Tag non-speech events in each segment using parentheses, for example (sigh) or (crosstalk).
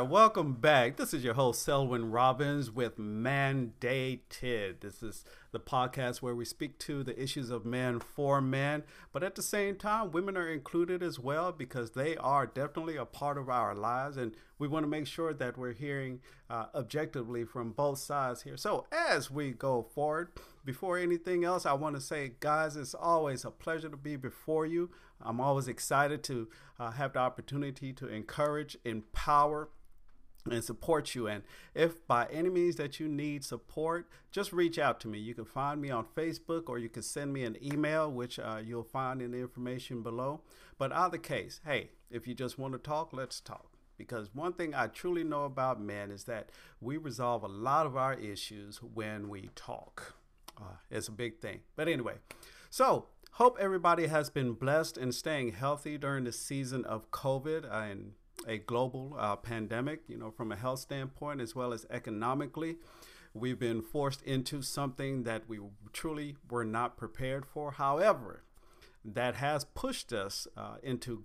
right, welcome back. This is your host, Selwyn Robins, with Mandated. This is the podcast where we speak to the issues of men for men, but at the same time, women are included as well because they are definitely a part of our lives, and we want to make sure that we're hearing uh, objectively from both sides here. So, as we go forward, before anything else, I want to say, guys, it's always a pleasure to be before you. I'm always excited to uh, have the opportunity to encourage, empower, and support you. And if by any means that you need support, just reach out to me. You can find me on Facebook or you can send me an email, which uh, you'll find in the information below. But either case, hey, if you just want to talk, let's talk. Because one thing I truly know about men is that we resolve a lot of our issues when we talk. Uh, it's a big thing. But anyway, so hope everybody has been blessed and staying healthy during the season of COVID and a global uh, pandemic, you know, from a health standpoint as well as economically. We've been forced into something that we truly were not prepared for. However, that has pushed us uh, into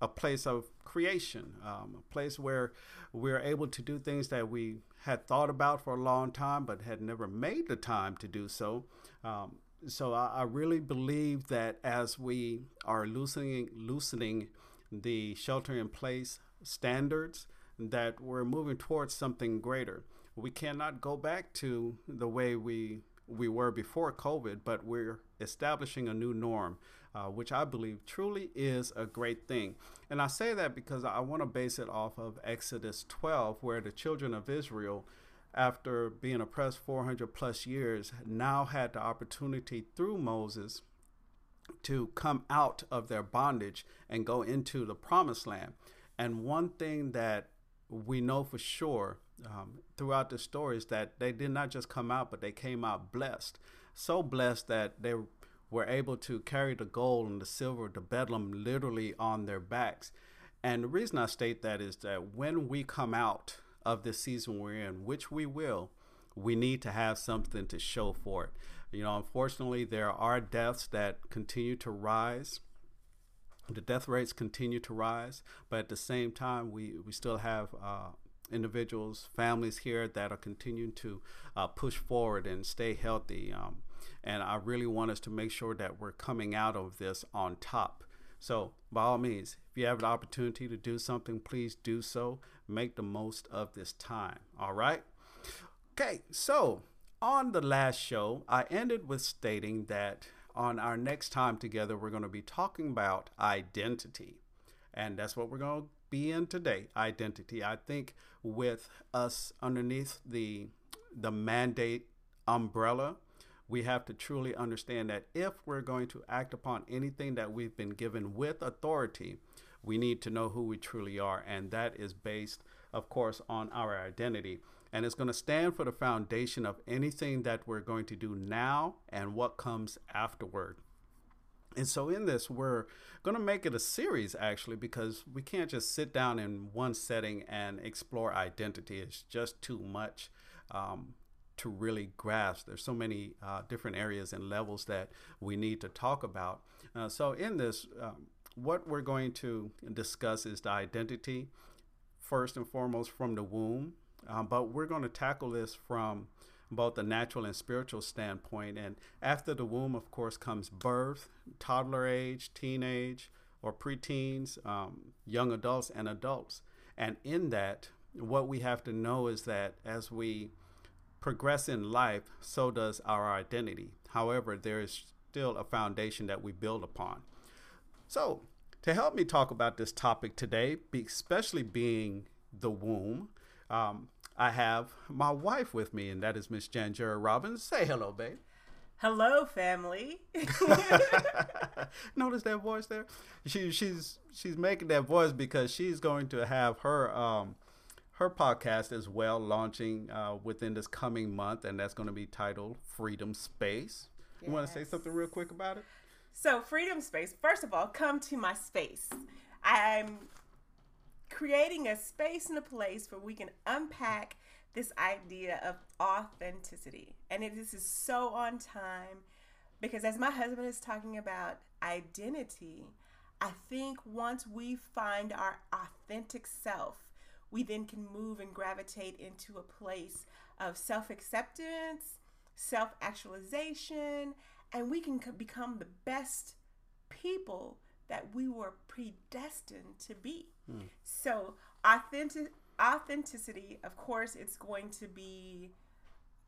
a place of creation, um, a place where we're able to do things that we had thought about for a long time but had never made the time to do so. Um, so I, I, really believe that as we are loosening loosening the shelter in place standards, that we're moving towards something greater. We cannot go back to the way we we were before COVID, but we're establishing a new norm, uh, which I believe truly is a great thing. And I say that because I want to base it off of Exodus 12, where the children of Israel, after being oppressed 400 plus years, now had the opportunity through Moses to come out of their bondage and go into the promised land. And one thing that we know for sure um, throughout the story is that they did not just come out, but they came out blessed. So blessed that they were able to carry the gold and the silver, the bedlam, literally on their backs. And the reason I state that is that when we come out of this season we're in, which we will, we need to have something to show for it. You know, unfortunately, there are deaths that continue to rise the death rates continue to rise, but at the same time, we, we still have uh, individuals, families here that are continuing to uh, push forward and stay healthy. Um, and I really want us to make sure that we're coming out of this on top. So, by all means, if you have an opportunity to do something, please do so. Make the most of this time. All right? Okay, so on the last show, I ended with stating that on our next time together, we're going to be talking about identity. And that's what we're going to be in today identity. I think with us underneath the, the mandate umbrella, we have to truly understand that if we're going to act upon anything that we've been given with authority, we need to know who we truly are. And that is based, of course, on our identity and it's going to stand for the foundation of anything that we're going to do now and what comes afterward. And so, in this, we're going to make it a series actually because we can't just sit down in one setting and explore identity. It's just too much um, to really grasp. There's so many uh, different areas and levels that we need to talk about. Uh, so, in this, um, what we're going to discuss is the identity, first and foremost, from the womb. Um, but we're going to tackle this from both the natural and spiritual standpoint. And after the womb, of course, comes birth, toddler age, teenage, or preteens, um, young adults, and adults. And in that, what we have to know is that as we progress in life, so does our identity. However, there is still a foundation that we build upon. So, to help me talk about this topic today, especially being the womb, um, I have my wife with me, and that is Miss Janjura Robins. Say hello, babe. Hello, family. (laughs) (laughs) Notice that voice there. She she's she's making that voice because she's going to have her um her podcast as well launching uh, within this coming month, and that's going to be titled Freedom Space. Yes. You want to say something real quick about it? So, Freedom Space. First of all, come to my space. I'm creating a space and a place where we can unpack this idea of authenticity. And this is so on time because as my husband is talking about identity, I think once we find our authentic self, we then can move and gravitate into a place of self acceptance, self actualization, and we can become the best people that we were predestined to be. Mm. So, authentic, authenticity, of course, it's going to be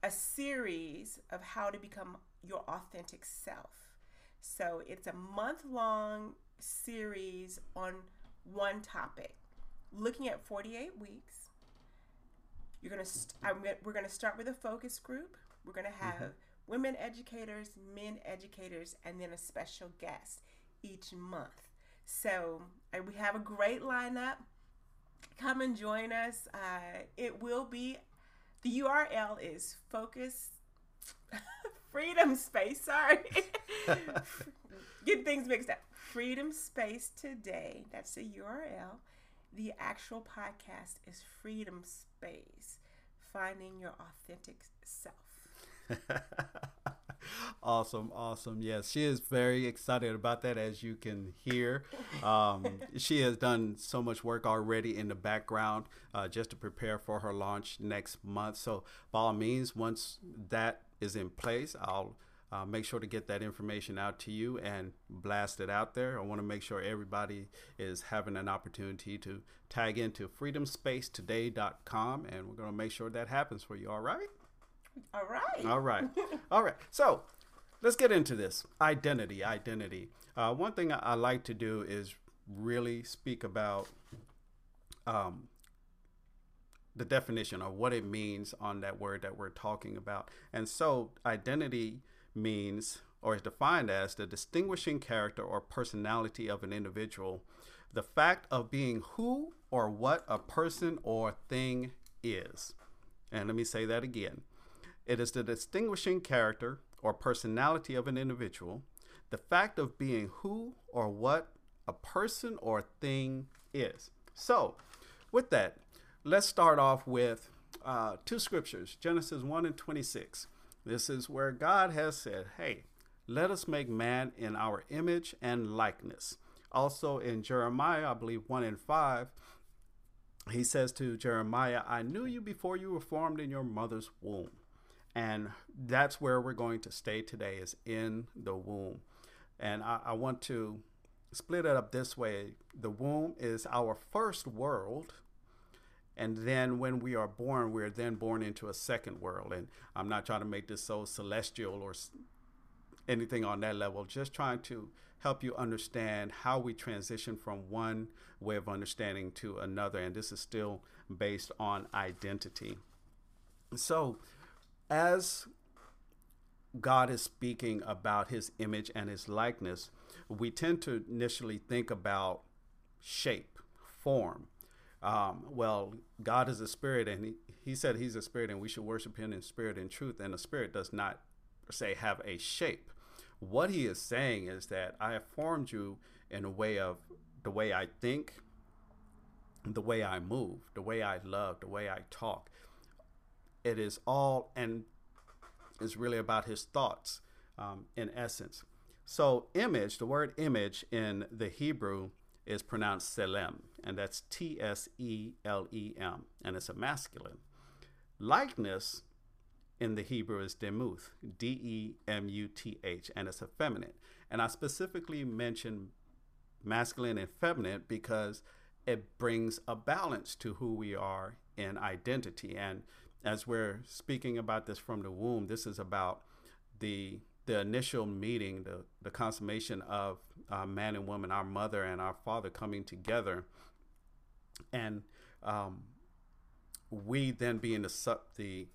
a series of how to become your authentic self. So, it's a month long series on one topic, looking at 48 weeks. You're gonna, st- gonna we're gonna start with a focus group. We're gonna have mm-hmm. women educators, men educators, and then a special guest each month. So we have a great lineup. Come and join us. Uh, it will be, the URL is Focus (laughs) Freedom Space. Sorry. (laughs) Get things mixed up. Freedom Space Today. That's the URL. The actual podcast is Freedom Space Finding Your Authentic Self. (laughs) awesome, awesome. Yes, she is very excited about that, as you can hear. Um, (laughs) she has done so much work already in the background uh, just to prepare for her launch next month. So, by all means, once that is in place, I'll uh, make sure to get that information out to you and blast it out there. I want to make sure everybody is having an opportunity to tag into freedomspacetoday.com, and we're going to make sure that happens for you. All right? All right. All right. (laughs) All right. So let's get into this identity. Identity. Uh, one thing I, I, like to do is really speak about um, the definition of what it means on that word that we're talking about. And so, identity means or is defined as the distinguishing character or personality of an individual, the fact of being who or what a person or thing is. And let me say that again it is the distinguishing character or personality of an individual, the fact of being who or what a person or thing is. So, with that, let's start off with uh, two scriptures Genesis 1 and 26. This is where God has said, Hey, let us make man in our image and likeness. Also in Jeremiah, I believe 1 and 5, he says to Jeremiah, I knew you before you were formed in your mother's womb. And that's where we're going to stay today is in the womb. And I, I want to split it up this way. The womb is our first world. And then when we are born, we're then born into a second world. And I'm not trying to make this so celestial or anything on that level, just trying to help you understand how we transition from one way of understanding to another. And this is still based on identity. So, as God is speaking about his image and his likeness, we tend to initially think about shape, form. Um, well, God is a spirit, and he, he said he's a spirit, and we should worship him in spirit and truth. And the spirit does not say have a shape. What he is saying is that I have formed you in a way of the way I think, the way I move, the way I love, the way I talk it is all and is really about his thoughts um, in essence. So, image, the word image in the Hebrew is pronounced selem, and that's T S E L E M, and it's a masculine. Likeness in the Hebrew is demuth, D E M U T H, and it's a feminine. And I specifically mention masculine and feminine because it brings a balance to who we are in identity. And as we're speaking about this from the womb, this is about the the initial meeting, the the consummation of uh, man and woman, our mother and our father coming together, and um, we then being the the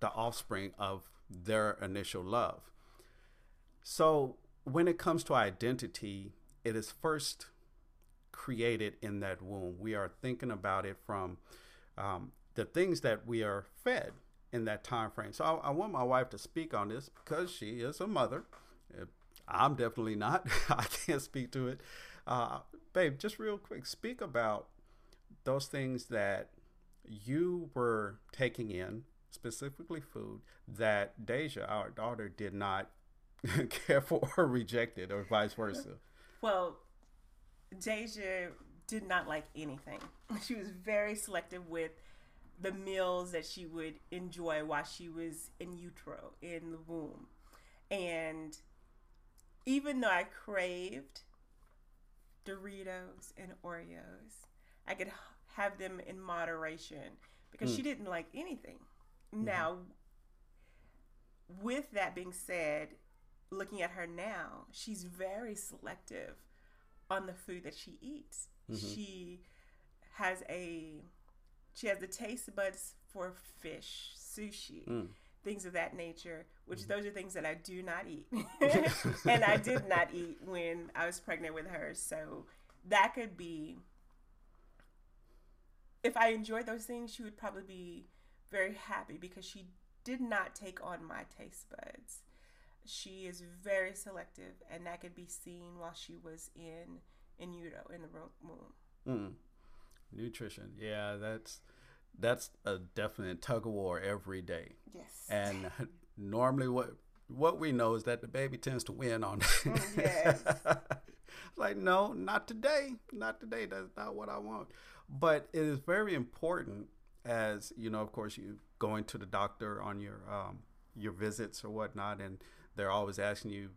the offspring of their initial love. So when it comes to identity, it is first created in that womb. We are thinking about it from um, the things that we are fed in that time frame. So I, I, want my wife to speak on this because she is a mother. I'm definitely not. (laughs) I can't speak to it. Uh, babe, just real quick, speak about those things that you were taking in, specifically food, that Deja, our daughter, did not (laughs) care for or rejected, or vice versa. Well, Deja did not like anything. (laughs) She was very selective with the meals that she would enjoy while she was in utero, in the womb. And even though I craved Doritos and Oreos, I could have them in moderation because mm. she didn't like anything. Mm-hmm. Now, with that being said, looking at her now, she's very selective on the food that she eats. Mm-hmm. She has a she has the taste buds for fish, sushi, mm. things of that nature, which mm. those are things that I do not eat. (laughs) (laughs) and I did not eat when I was pregnant with her. So that could be if I enjoyed those things, she would probably be very happy because she did not take on my taste buds. She is very selective, and that could be seen while she was in in utero in the womb. Mm. Nutrition, yeah, that's that's a definite tug of war every day. Yes, and (laughs) normally what what we know is that the baby tends to win on. Mm, (laughs) yes. (laughs) like no, not today, not today. That's not what I want. But it is very important, as you know, of course, you going to the doctor on your um, your visits or whatnot, and they're always asking you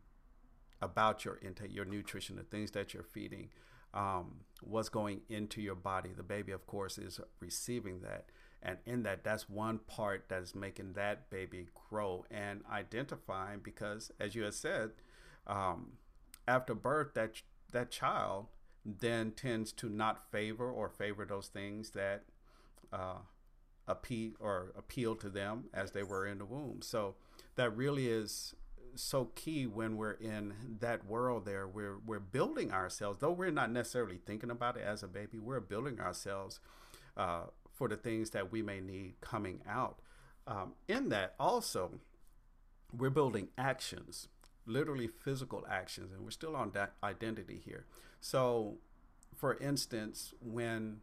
about your intake, your nutrition, the things that you're feeding, um, what's going into your body. The baby, of course, is receiving that. And in that, that's one part that is making that baby grow and identifying because, as you had said, um, after birth, that that child then tends to not favor or favor those things that uh, appeal or appeal to them as they were in the womb. So that really is so key when we're in that world there. We're we're building ourselves though we're not necessarily thinking about it as a baby we're building ourselves uh, for the things that we may need coming out. Um, in that also we're building actions literally physical actions and we're still on that identity here. So for instance when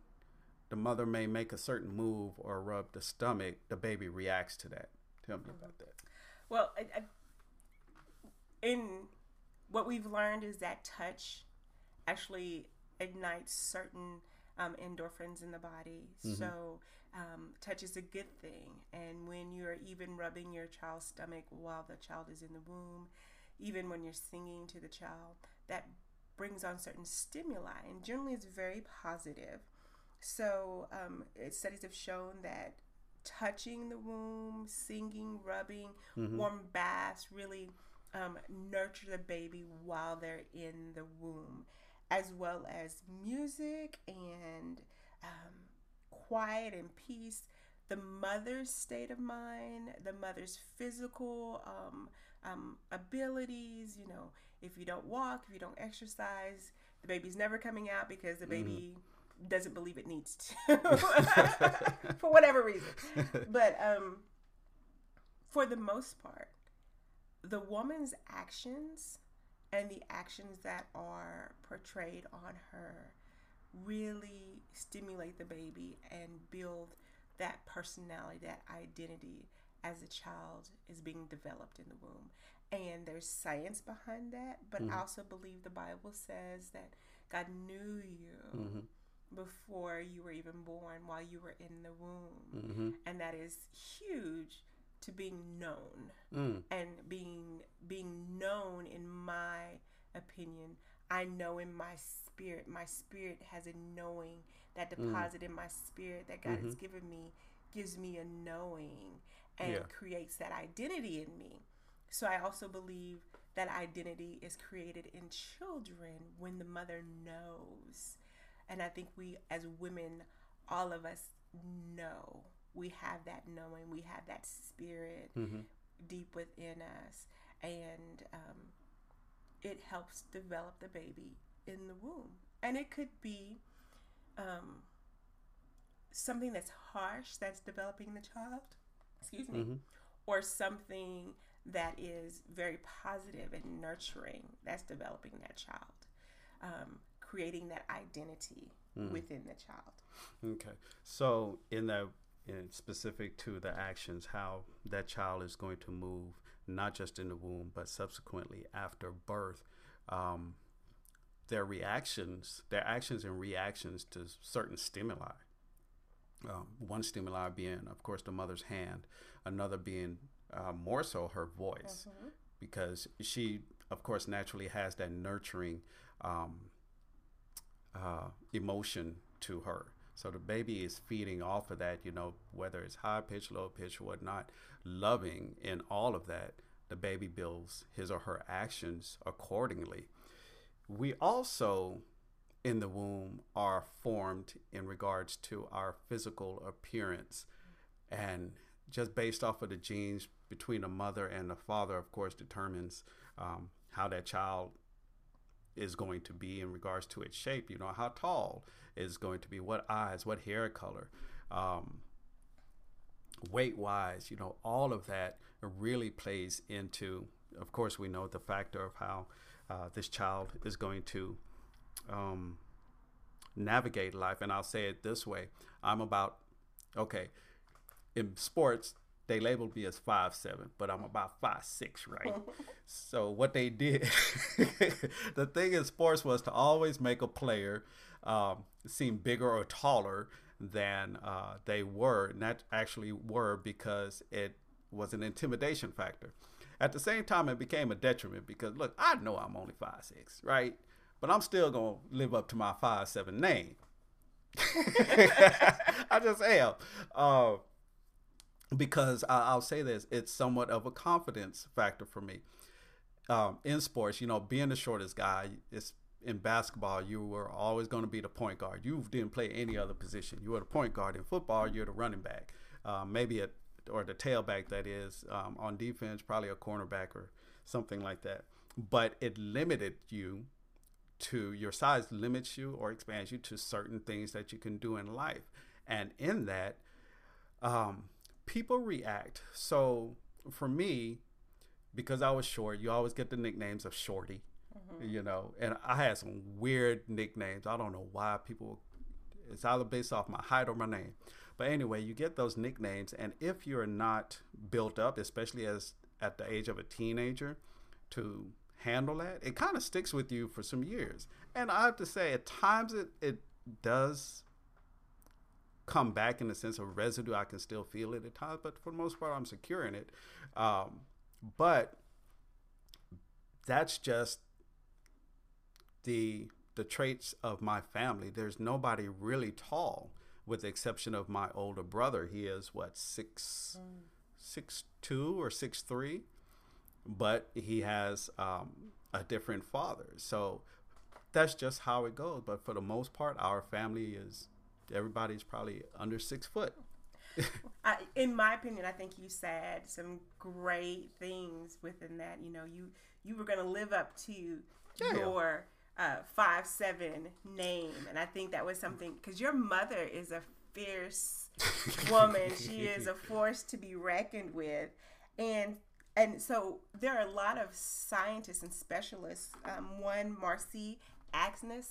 the mother may make a certain move or rub the stomach the baby reacts to that. Tell me about that. Well I, I in what we've learned is that touch actually ignites certain um, endorphins in the body. Mm-hmm. So, um, touch is a good thing. And when you're even rubbing your child's stomach while the child is in the womb, even when you're singing to the child, that brings on certain stimuli. And generally, it's very positive. So, um, studies have shown that touching the womb, singing, rubbing, mm-hmm. warm baths really um, nurture the baby while they're in the womb, as well as music and um, quiet and peace. The mother's state of mind, the mother's physical um, um, abilities. You know, if you don't walk, if you don't exercise, the baby's never coming out because the baby mm. doesn't believe it needs to (laughs) for whatever reason. (laughs) But um, for the most part, the woman's actions and the actions that are portrayed on her really stimulate the baby and build that personality, that identity as a child is being developed in the womb. And there's science behind that, but mm-hmm. I also believe the Bible says that God knew you mm-hmm. before you were even born, while you were in the womb. Mm-hmm. And that is huge to being known mm. and being being known in my opinion i know in my spirit my spirit has a knowing that mm. deposit mm. in my spirit that god mm-hmm. has given me gives me a knowing and yeah. creates that identity in me so i also believe that identity is created in children when the mother knows and i think we as women all of us know we have that knowing, we have that spirit mm-hmm. deep within us, and um, it helps develop the baby in the womb. And it could be um, something that's harsh that's developing the child, excuse me, mm-hmm. or something that is very positive and nurturing that's developing that child, um, creating that identity mm. within the child. Okay. So, in the and specific to the actions, how that child is going to move, not just in the womb, but subsequently after birth. Um, their reactions, their actions and reactions to certain stimuli. Um, one stimuli being, of course, the mother's hand, another being uh, more so her voice, mm-hmm. because she, of course, naturally has that nurturing um, uh, emotion to her. So the baby is feeding off of that, you know, whether it's high pitch, low pitch, whatnot, loving in all of that, the baby builds his or her actions accordingly. We also, in the womb, are formed in regards to our physical appearance. And just based off of the genes between the mother and the father, of course, determines um, how that child is going to be in regards to its shape. You know, how tall is going to be, what eyes, what hair color, um, weight wise, you know, all of that really plays into, of course, we know the factor of how uh, this child is going to um, navigate life. And I'll say it this way I'm about, okay, in sports, they labeled me as five seven, but I'm about five six, right? (laughs) so what they did, (laughs) the thing in sports was to always make a player um, seem bigger or taller than uh, they were, and that actually were because it was an intimidation factor. At the same time, it became a detriment because look, I know I'm only five six, right? But I'm still gonna live up to my five seven name. (laughs) I just am. Uh, because I, will say this, it's somewhat of a confidence factor for me. Um, in sports, you know, being the shortest guy, it's in basketball, you were always going to be the point guard. You didn't play any other position. You were the point guard. In football, you're the running back, uh, maybe a, or the tailback. That is um, on defense, probably a cornerback or something like that. But it limited you to your size limits you or expands you to certain things that you can do in life, and in that, um, people react. So for me, because I was short, you always get the nicknames of Shorty, mm-hmm. you know, and I had some weird nicknames. I don't know why people, it's either based off my height or my name. But anyway, you get those nicknames, and if you're not built up, especially as at the age of a teenager, to handle that, it kind of sticks with you for some years. And I have to say, at times it it does come back in the sense of residue. I can still feel it at times, but for the most part, I'm secure in it. Um, but that's just the the traits of my family. There's nobody really tall, with the exception of my older brother. He is what six mm. six two or six three, but he has um, a different father. So that's just how it goes. But for the most part, our family is everybody's probably under six foot. I, in my opinion, I think you said some great things within that. You know, you you were going to live up to yeah. your uh, five seven name, and I think that was something because your mother is a fierce (laughs) woman. she is a force to be reckoned with, and and so there are a lot of scientists and specialists. Um, one, Marcy Aksnes,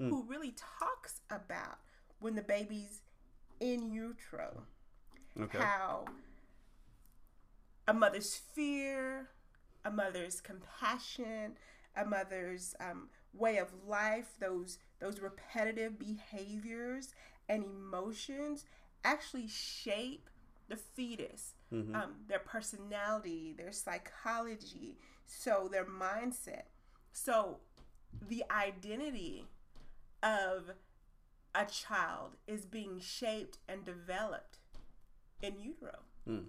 mm. who really talks about when the baby's in utero. Okay. How a mother's fear, a mother's compassion, a mother's um, way of life, those those repetitive behaviors and emotions actually shape the fetus, mm-hmm. um, their personality, their psychology, so their mindset. So the identity of a child is being shaped and developed in utero. Mm.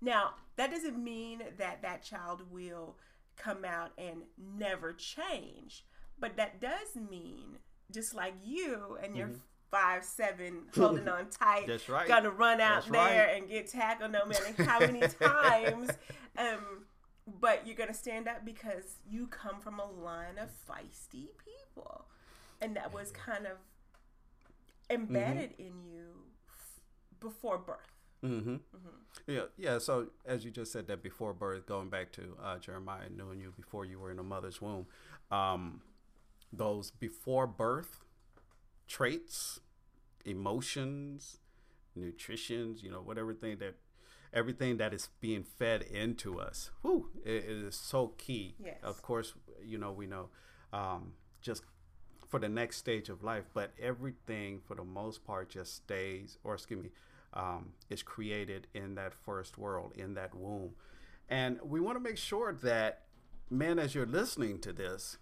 Now, that doesn't mean that that child will come out and never change, but that does mean just like you and your mm-hmm. five seven (laughs) holding on tight, That's right. gonna run out That's there right. and get tackled no matter how many (laughs) times. Um, but you're gonna stand up because you come from a line of feisty people, and that was kind of embedded mm-hmm. in you f- before birth. Mm-hmm. Mm-hmm. Yeah, yeah. So as you just said that before birth, going back to uh, Jeremiah knowing you before you were in a mother's womb, um, those before birth traits, emotions, nutritions, you know, whatever thing that everything that is being fed into us, whew, it, it is so key. Yes. Of course, you know we know um, just for the next stage of life, but everything for the most part just stays, or excuse me, um, is created in that first world, in that womb. And we want to make sure that, man, as you're listening to this,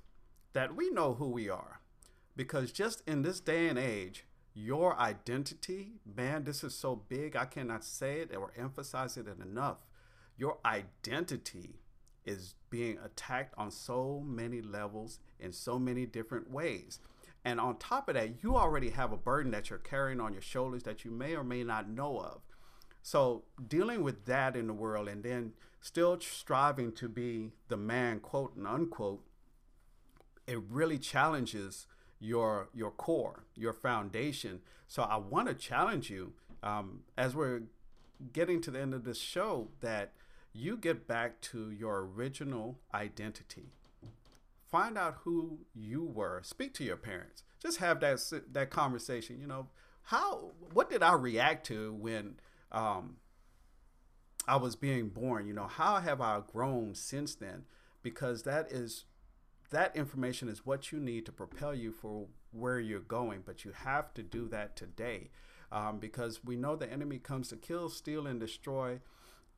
that we know who we are. Because just in this day and age, your identity, man, this is so big, I cannot say it or emphasize it enough. Your identity is being attacked on so many levels in so many different ways. And on top of that, you already have a burden that you're carrying on your shoulders that you may or may not know of. So, dealing with that in the world and then still striving to be the man, quote and unquote, it really challenges your your core, your foundation. So I want to challenge you um, as we're getting to the end of this show that you get back to your original identity. Find out who you were. Speak to your parents. Just have that that conversation. You know, how what did I react to when um, I was being born? You know, how have I grown since then? Because that is that information is what you need to propel you for where you're going. But you have to do that today um, because we know the enemy comes to kill, steal, and destroy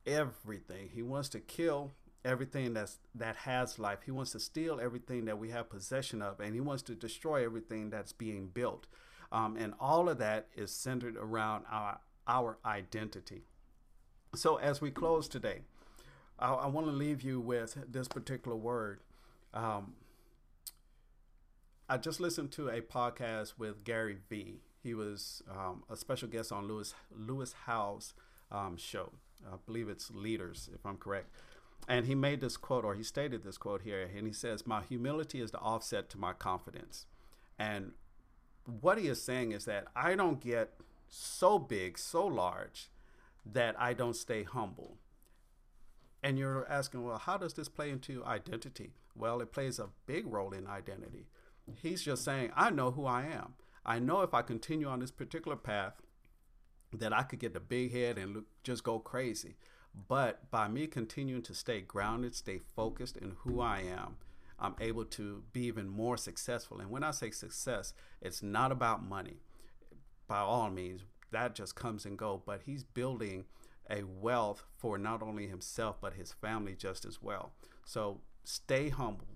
everything. He wants to kill everything that's that has life. He wants to steal everything that we have possession of, and he wants to destroy everything that's being built. Um, and all of that is centered around our our identity. So as we close today, I, I want to leave you with this particular word. Um, I just listened to a podcast with Gary Vee. He was um, a special guest on Lewis Lewis Howes' um, show. I believe it's Leaders, if I'm correct. And he made this quote, or he stated this quote here, and he says, "My humility is the offset to my confidence." And what he is saying is that I don't get so big, so large, that I don't stay humble. And you're asking, well, how does this play into identity? Well, it plays a big role in identity. He's just saying, I know who I am. I know if I continue on this particular path, that I could get the big head and look, just go crazy. But by me continuing to stay grounded, stay focused in who I am, I'm able to be even more successful. And when I say success, it's not about money. By all means, that just comes and go. But he's building a wealth for not only himself but his family just as well. So stay humble.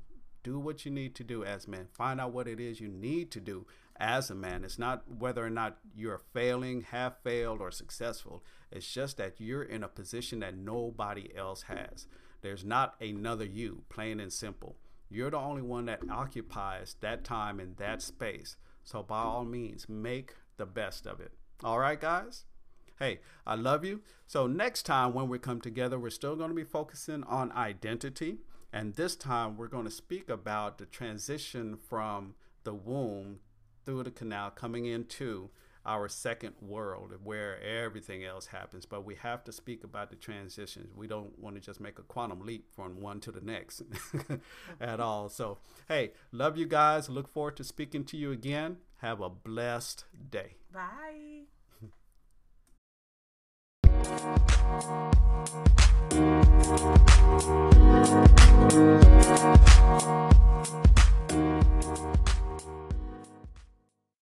Do what you need to do as men. Find out what it is you need to do as a man. It's not whether or not you're failing, have failed, or successful. It's just that you're in a position that nobody else has. There's not another you, plain and simple. You're the only one that occupies that time and that space. So, by all means, make the best of it. All right, guys? Hey, I love you. So, next time when we come together, we're still going to be focusing on identity. And this time, we're going to speak about the transition from the womb through the canal coming into our second world where everything else happens. But we have to speak about the transitions. We don't want to just make a quantum leap from one to the next (laughs) at all. So, hey, love you guys. Look forward to speaking to you again. Have a blessed day. Bye.